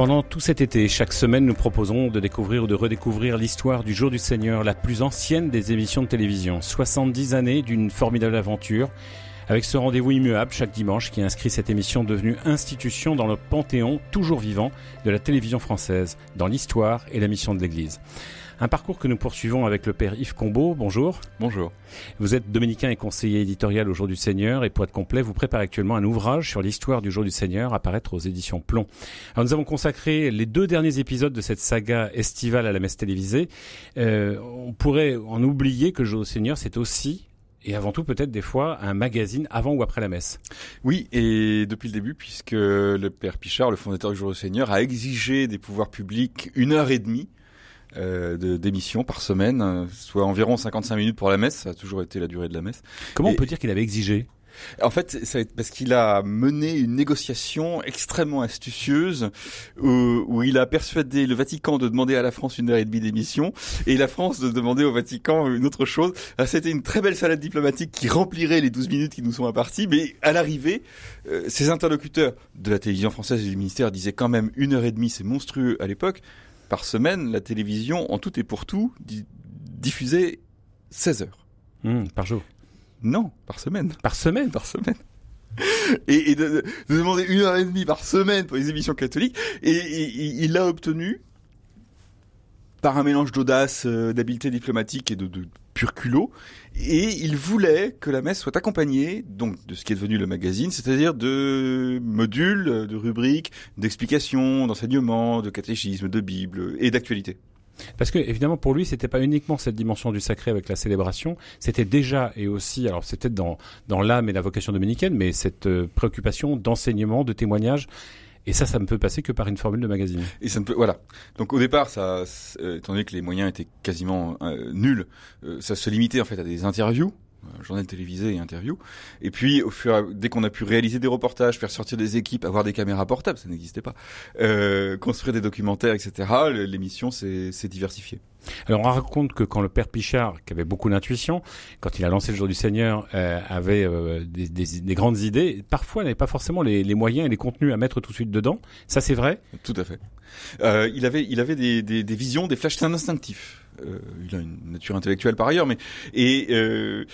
Pendant tout cet été, chaque semaine, nous proposons de découvrir ou de redécouvrir l'histoire du Jour du Seigneur, la plus ancienne des émissions de télévision. 70 années d'une formidable aventure, avec ce rendez-vous immuable chaque dimanche qui inscrit cette émission devenue institution dans le panthéon toujours vivant de la télévision française, dans l'histoire et la mission de l'Église. Un parcours que nous poursuivons avec le père Yves Combeau. Bonjour. Bonjour. Vous êtes dominicain et conseiller éditorial au Jour du Seigneur et pour être complet, vous préparez actuellement un ouvrage sur l'histoire du Jour du Seigneur à paraître aux éditions Plomb. Alors nous avons consacré les deux derniers épisodes de cette saga estivale à la messe télévisée. Euh, on pourrait en oublier que le Jour du Seigneur, c'est aussi et avant tout peut-être des fois un magazine avant ou après la messe. Oui, et depuis le début, puisque le père Pichard, le fondateur du Jour du Seigneur, a exigé des pouvoirs publics une heure et demie euh, d'émission par semaine, soit environ 55 minutes pour la messe. Ça a toujours été la durée de la messe. Comment on peut dire qu'il avait exigé? En fait, parce qu'il a mené une négociation extrêmement astucieuse où, où, il a persuadé le Vatican de demander à la France une heure et demie d'émission et la France de demander au Vatican une autre chose. Ah, c'était une très belle salade diplomatique qui remplirait les 12 minutes qui nous sont imparties, mais à l'arrivée, euh, ses interlocuteurs de la télévision française et du ministère disaient quand même une heure et demie, c'est monstrueux à l'époque par semaine, la télévision, en tout et pour tout, diffusait 16 heures. Mmh, par jour Non, par semaine. Par semaine Par semaine. Et, de, demander une heure et demie par semaine pour les émissions catholiques. Et, il l'a obtenu par un mélange d'audace, euh, d'habileté diplomatique et de, de pur culot. Et il voulait que la messe soit accompagnée donc de ce qui est devenu le magazine, c'est-à-dire de modules, de rubriques, d'explications, d'enseignements, de catéchisme, de Bible et d'actualité. Parce que évidemment pour lui c'était pas uniquement cette dimension du sacré avec la célébration, c'était déjà et aussi alors c'était dans dans l'âme et la vocation dominicaine, mais cette euh, préoccupation d'enseignement, de témoignage et ça, ça ne peut passer que par une formule de magazine. Et ça ne peut, voilà. Donc au départ, ça, euh, étant donné que les moyens étaient quasiment euh, nuls, euh, ça se limitait en fait à des interviews journal télévisé et interview. Et puis, au fur dès qu'on a pu réaliser des reportages, faire sortir des équipes, avoir des caméras portables, ça n'existait pas, euh, construire des documentaires, etc., l'émission s'est diversifiée. Alors on raconte que quand le père Pichard, qui avait beaucoup d'intuition, quand il a lancé le jour du Seigneur, euh, avait euh, des, des, des, grandes idées, parfois n'avait pas forcément les, les, moyens et les contenus à mettre tout de suite dedans. Ça c'est vrai? Tout à fait. Euh, il avait, il avait des, des visions, des flashs instinctifs. Euh, il a une nature intellectuelle par ailleurs, mais et euh,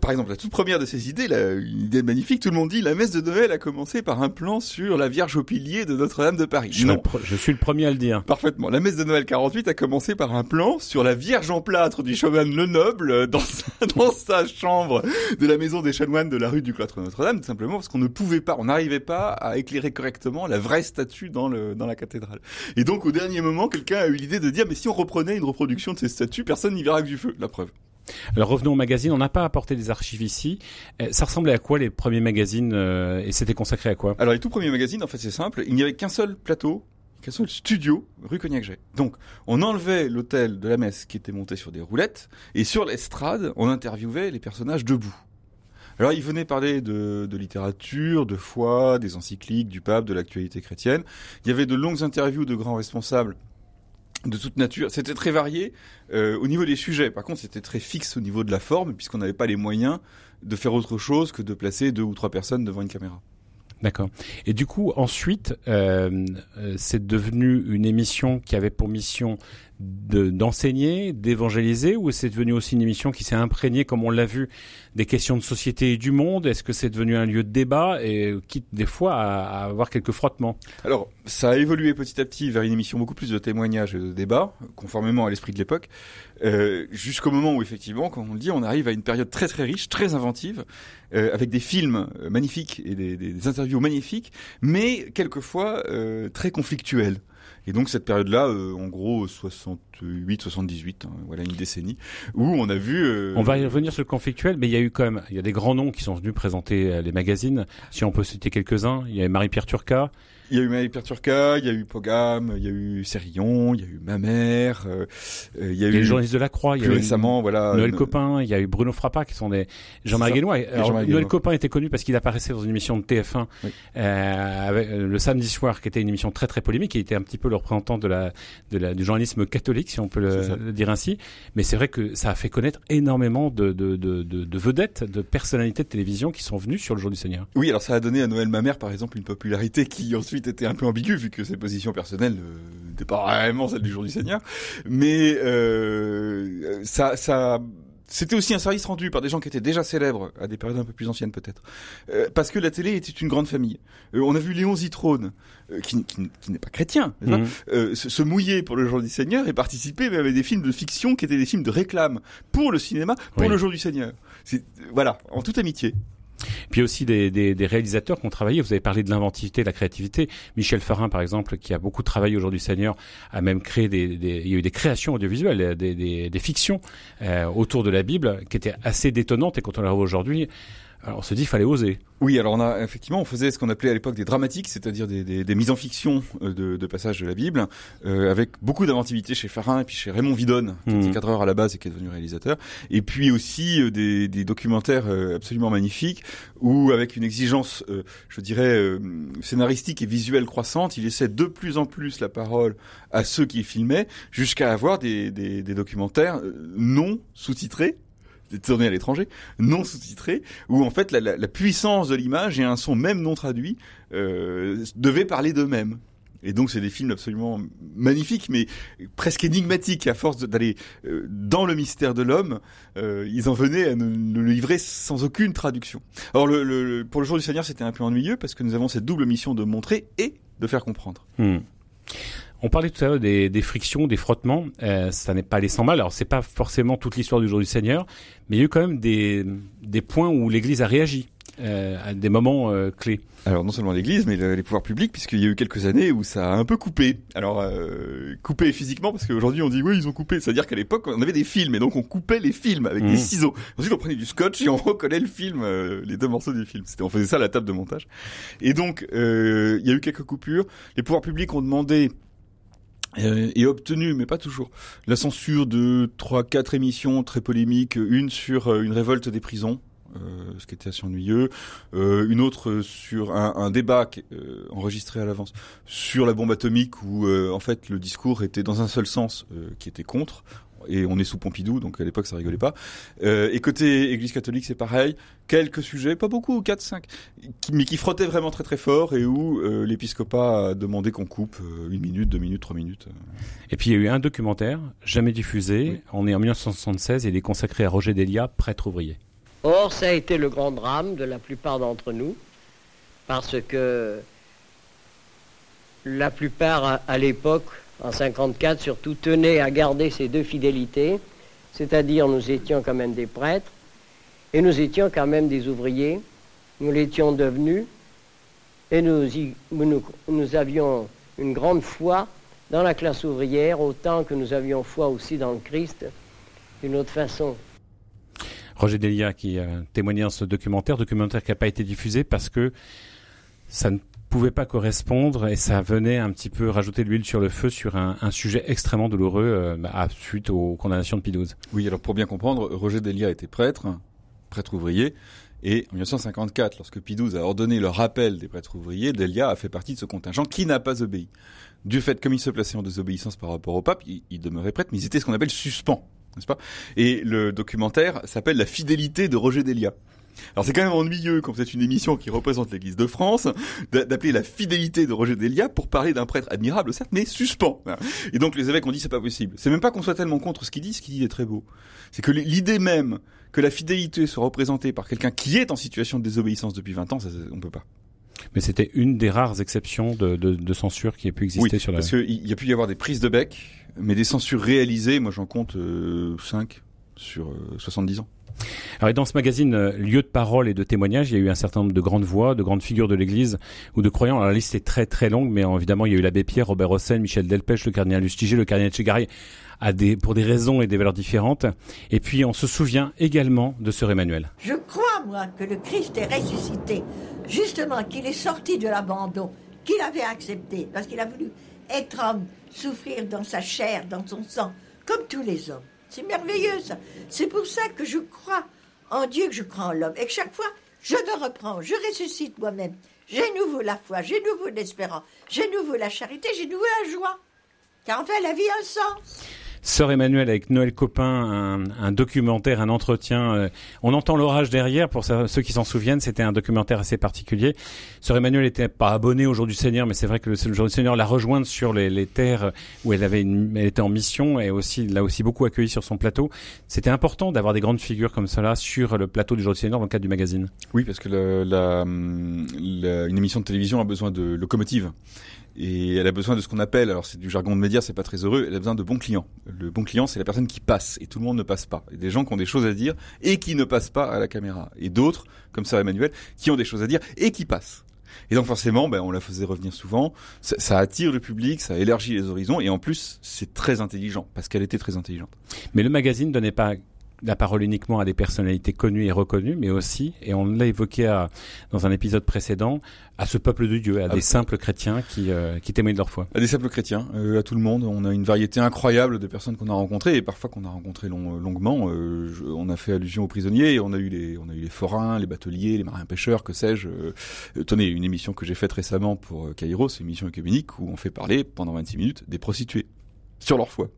par exemple la toute première de ses idées, là, une idée magnifique, tout le monde dit la messe de Noël a commencé par un plan sur la Vierge au pilier de Notre-Dame de Paris. Je, non. je suis le premier à le dire. Parfaitement. La messe de Noël 48 a commencé par un plan sur la Vierge en plâtre du chanoine Lenoble dans sa, dans sa chambre de la maison des chanoines de la rue du cloître Notre-Dame, simplement parce qu'on ne pouvait pas, on n'arrivait pas à éclairer correctement la vraie statue dans le dans la cathédrale. Et donc au dernier moment, quelqu'un a eu l'idée de dire mais si on reprenait une reproduction de ces statues, personne n'y verra que du feu, la preuve. Alors revenons au magazine, on n'a pas apporté des archives ici. Euh, ça ressemblait à quoi les premiers magazines euh, et c'était consacré à quoi? Alors les tout premiers magazines, en fait c'est simple, il n'y avait qu'un seul plateau, qu'un seul studio rue Cognac-Jet. Donc on enlevait l'hôtel de la messe qui était monté sur des roulettes et sur l'estrade on interviewait les personnages debout. Alors il venait parler de, de, littérature, de foi, des encycliques, du pape, de l'actualité chrétienne. Il y avait de longues interviews de grands responsables de toute nature. C'était très varié euh, au niveau des sujets. Par contre, c'était très fixe au niveau de la forme, puisqu'on n'avait pas les moyens de faire autre chose que de placer deux ou trois personnes devant une caméra. D'accord. Et du coup, ensuite, euh, euh c'est devenu une émission qui avait pour mission d'enseigner, d'évangéliser, ou c'est devenu aussi une émission qui s'est imprégnée, comme on l'a vu, des questions de société et du monde? Est-ce que c'est devenu un lieu de débat et quitte des fois à, avoir quelques frottements? Alors, ça a évolué petit à petit vers une émission beaucoup plus de témoignages et de débats, conformément à l'esprit de l'époque, euh, jusqu'au moment où effectivement, comme on le dit, on arrive à une période très très riche, très inventive, euh, avec des films euh, magnifiques et des, interviews magnifiques, mais quelquefois très conflictuels. Et donc cette période-là, euh, en gros 68, 78, hein, voilà une décennie, où on a vu. Euh, on va y revenir sur le conflictuel, mais il y a eu quand même, il y a des grands noms qui sont venus présenter euh, les magazines. Si on peut citer quelques-uns, il y avait Marie-Pierre Turca, il y a eu Marie-Pierre Turca, il y a eu Pogam, il y a eu Sérillon, il y a eu ma mère, euh, il y a eu les journalistes de la Croix, il y a eu récemment, voilà, Noël Copin, il y a eu Bruno Frappa qui sont des Jean-Marie Guénois. Noël Copin était connu parce qu'il apparaissait dans une émission de TF1 euh, avec, euh, le samedi soir, qui était une émission très très polémique. Il était un petit peu le représentant de la, de la du journalisme catholique, si on peut le, dire ainsi. Mais c'est vrai que ça a fait connaître énormément de, de, de, de, vedettes, de personnalités de télévision qui sont venues sur le jour du Seigneur. Oui, alors ça a donné à Noël ma mère, par exemple, une popularité qui ensuite ensuite été un peu ambigu vu que ses positions personnelles n'étaient pas vraiment celles du jour du Seigneur. Mais euh, ça, ça c'était aussi un service rendu par des gens qui étaient déjà célèbres, à des périodes un peu plus anciennes peut-être. Euh, parce que la télé était une grande famille. Euh, on a vu Léon Zitrone, euh, qui, qui, qui n'est pas chrétien, mhm. euh, se, se, mouiller pour le jour du Seigneur et participer même à des films de fiction qui étaient des films de réclame pour le cinéma, pour le jour du Seigneur. Voilà, en toute amitié. Puis aussi des, des, des réalisateurs qui ont travaillé. Vous avez parlé de l'inventivité, de la créativité. Michel Farin, par exemple, qui a beaucoup travaillé aujourd'hui Seigneur, a même créé des, des, il y a eu des créations audiovisuelles, des, fictions euh, autour de la Bible qui étaient assez détonnantes. Et quand on la revoit aujourd'hui, alors on se dit, il fallait oser. Oui, alors on a effectivement, on faisait ce qu'on appelait à l'époque des dramatiques, c'est-à-dire des, des, des, mises en fiction euh, de, de passages de la Bible, euh, avec beaucoup d'inventivité chez Farin et puis chez Raymond Vidonne, qui était mhm. cadreur à la base et qui est devenu réalisateur, et puis aussi euh, des, des, documentaires euh, absolument magnifiques où, avec une exigence, je dirais, scénaristique et visuelle croissante, il essaie de plus en plus la parole à ceux qui filmaient, jusqu'à avoir des, des documentaires non sous-titrés tourné à l'étranger, non sous-titré, où en fait la, puissance de l'image et un son même non traduit euh, devaient parler d'eux-mêmes. Et donc c'est des films absolument magnifiques, mais presque énigmatiques. À force d'aller euh, dans le mystère de l'homme, euh, ils en venaient à nous, le livrer sans aucune traduction. Alors le, le, pour le jour du Seigneur, c'était un peu ennuyeux parce que nous avons cette double mission de montrer et de faire comprendre. Hmm. On parlait tout à l'heure des, des, frictions, des frottements. Euh, ça n'est pas les 100 mal. Alors c'est pas forcément toute l'histoire du jour du Seigneur, mais il y a eu quand même des, des points où l'Église a réagi euh, à des moments euh, clés. Alors non seulement l'Église, mais les pouvoirs publics, puisqu'il y a eu quelques années où ça a un peu coupé. Alors euh, coupé physiquement, parce qu'aujourd'hui on dit oui ils ont coupé, c'est-à-dire qu'à l'époque on avait des films et donc on coupait les films avec des mmh. ciseaux. Ensuite on prenait du scotch et on recollait le film, euh, les deux morceaux du film. C'était, on faisait ça à la table de montage. Et donc euh, il y a eu quelques coupures. Les pouvoirs publics ont demandé et obtenu, mais pas toujours, la censure de trois, quatre émissions très polémiques, une sur euh, une révolte des prisons, euh, ce qui était assez ennuyeux, euh, une autre sur un, débat euh, enregistré à l'avance sur la bombe atomique où en fait le discours était dans un seul sens, qui était contre et on est sous Pompidou, donc à l'époque ça rigolait pas. Euh, et côté Église catholique, c'est pareil. Quelques sujets, pas beaucoup, 4, 5, qui, mais qui frottaient vraiment très très fort et où euh, l'épiscopat a demandé qu'on coupe euh, une minute, deux minutes, trois minutes. Et puis il y a eu un documentaire, jamais diffusé. Oui. On est en 1976 et il est consacré à Roger Delia, prêtre ouvrier. Or, ça a été le grand drame de la plupart d'entre nous, parce que la plupart à, à l'époque en 54 surtout, tenait à garder ces deux fidélités, c'est-à-dire nous étions quand même des prêtres et nous étions quand même des ouvriers, nous l'étions devenus et nous, y, nous, nous avions une grande foi dans la classe ouvrière, autant que nous avions foi aussi dans le Christ d'une autre façon. Roger Delia qui a témoigné dans ce documentaire, documentaire qui n'a pas été diffusé parce que ça ne pouvait pas correspondre et ça venait un petit peu rajouter de l'huile sur le feu sur un, sujet extrêmement douloureux euh, à, suite aux condamnations de Pie Oui, alors pour bien comprendre, Roger Delia était prêtre, prêtre ouvrier, et en 1954, lorsque Pie a ordonné le rappel des prêtres ouvriers, Delia a fait partie de ce contingent qui n'a pas obéi. Du fait, comme il se plaçait en désobéissance par rapport au pape, il, il demeurait prêtre, mais ils étaient ce qu'on appelle suspens, n'est-ce pas? Et le documentaire s'appelle La fidélité de Roger Delia. Alors c'est quand même ennuyeux, quand c'est une émission qui représente l'Église de France, d'appeler la fidélité de Roger Delia pour parler d'un prêtre admirable, certes, mais suspens. Et donc les évêques ont dit c'est pas possible. C'est même pas qu'on soit tellement contre ce qu'il dit, ce qu'il dit est très beau. C'est que l'idée même que la fidélité soit représentée par quelqu'un qui est en situation de désobéissance depuis 20 ans, ça, on peut pas. Mais c'était une des rares exceptions de, de, de, censure qui ait pu exister oui, sur la. Parce qu'il y a pu y avoir des prises de bec, mais des censures réalisées, moi j'en compte euh, 5 sur euh, 70 ans. Alors, dans ce magazine euh, Lieu de parole et de témoignage, il y a eu un certain nombre de grandes voix, de grandes figures de l'Église ou de croyants. Alors, la liste est très très longue, mais évidemment, il y a eu l'abbé Pierre, Robert Hossein, Michel Delpech, le cardinal Lustiger, le cardinal des, pour des raisons et des valeurs différentes. Et puis, on se souvient également de Sœur Emmanuel. Je crois, moi, que le Christ est ressuscité, justement, qu'il est sorti de l'abandon, qu'il avait accepté, parce qu'il a voulu être homme, souffrir dans sa chair, dans son sang, comme tous les hommes. C'est merveilleux ça. C'est pour ça que je crois en Dieu, que je crois en l'homme. Et que chaque fois, je me reprends, je ressuscite moi-même. J'ai nouveau la foi, j'ai nouveau l'espérance, j'ai nouveau la charité, j'ai nouveau la joie. Car enfin, la vie a un sens. Sœur Emmanuel avec Noël Copin, un, un documentaire, un entretien. euh, on entend l'orage derrière. Pour ceux qui s'en souviennent, c'était un documentaire assez particulier. Sœur Emmanuel était pas abonnée au Jour du Seigneur, mais c'est vrai que le, le Jour du Seigneur l'a rejointe sur les, les terres où elle avait une, elle était en mission et aussi l'a aussi beaucoup accueilli sur son plateau. C'était important d'avoir des grandes figures comme cela sur le plateau du Jour du Seigneur dans le cadre du magazine. Oui, parce que la, hum, la- une émission de télévision a besoin de locomotive. Et elle a besoin de ce qu'on appelle, alors c'est du jargon de médias, c'est pas très heureux, elle a besoin de bons clients. Le bon client, c'est la personne qui passe, et tout le monde ne passe pas. Et des gens qui ont des choses à dire, et qui ne passent pas à la caméra. Et d'autres, comme ça Emmanuel, qui ont des choses à dire, et qui passent. Et donc forcément, ben, on la faisait revenir souvent, ça, ça attire le public, ça élargit les horizons, et en plus, c'est très intelligent, parce qu'elle était très intelligente. Mais le magazine donnait pas la parole uniquement à des personnalités connues et reconnues, mais aussi, et on l'a évoqué à- dans un épisode précédent, à ce peuple de Dieu, à Ah, des simples chrétiens qui, euh, qui témoignent de leur foi. À des simples chrétiens, euh, à tout le monde. On a une variété incroyable de personnes qu'on a rencontrées et parfois qu'on a rencontrées long- longuement. Euh, je- on a fait allusion aux prisonniers. On a eu les, on a eu les forains, les bateliers, les marins pêcheurs, que sais-je. Euh, euh, tenez, une émission que j'ai faite récemment pour euh, Kairos, une émission écuménique où on fait parler pendant 26 minutes des prostituées sur leur foi.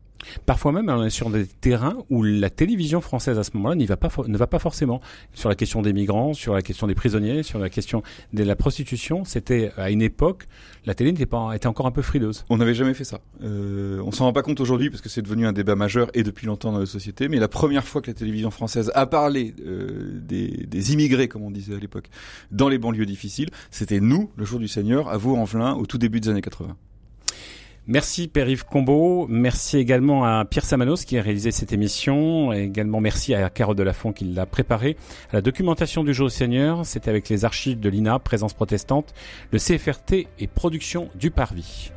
Parfois même, on est sur des terrains où la télévision française à ce moment-là n'y va pas, ne va pas forcément. Sur la question des migrants, sur la question des prisonniers, sur la question de la prostitution, c'était à une époque, la télé n'était pas, était encore un peu frileuse. On n'avait jamais fait ça. Euh, on s'en rend pas compte aujourd'hui parce que c'est devenu un débat majeur et depuis longtemps dans la société. Mais la première fois que la télévision française a parlé euh, des, des immigrés, comme on disait à l'époque, dans les banlieues difficiles, c'était nous, le jour du Seigneur, à Vaux-en-Velin, au tout début des années 80. Merci Père-Yves Combeau, merci également à Pierre Samanos qui a réalisé cette émission, et également merci à Carole Delafont qui l'a préparée. La documentation du jour du Seigneur, c'était avec les archives de l'INA, Présence protestante, le CFRT et Production du Parvis.